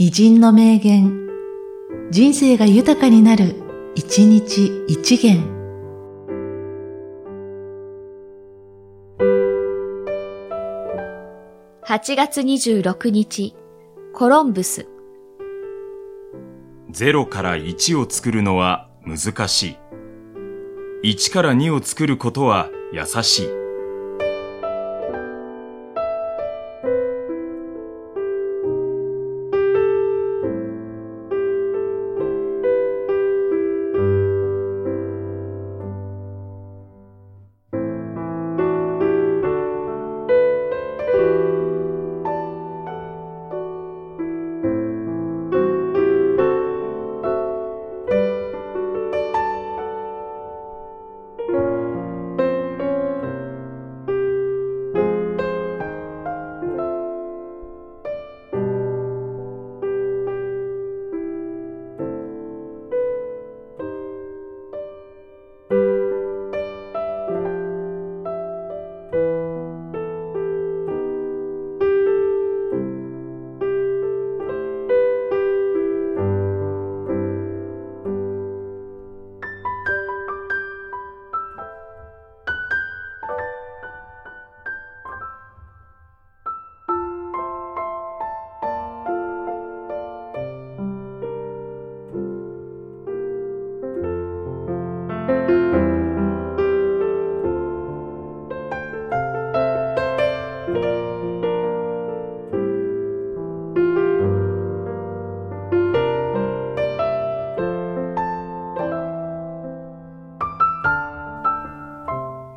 偉人の名言、人生が豊かになる、一日一元。8月26日、コロンブス。0から1を作るのは難しい。1から2を作ることは優しい。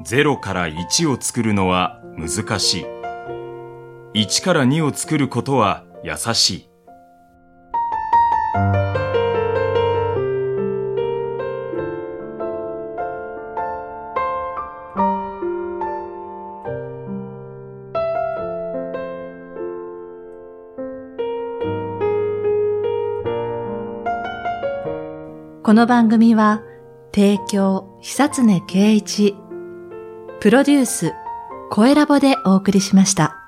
0から1を作るのは難しい。1から2を作ることは優しい。この番組は、提供、久常圭一、プロデュース、声ラボでお送りしました。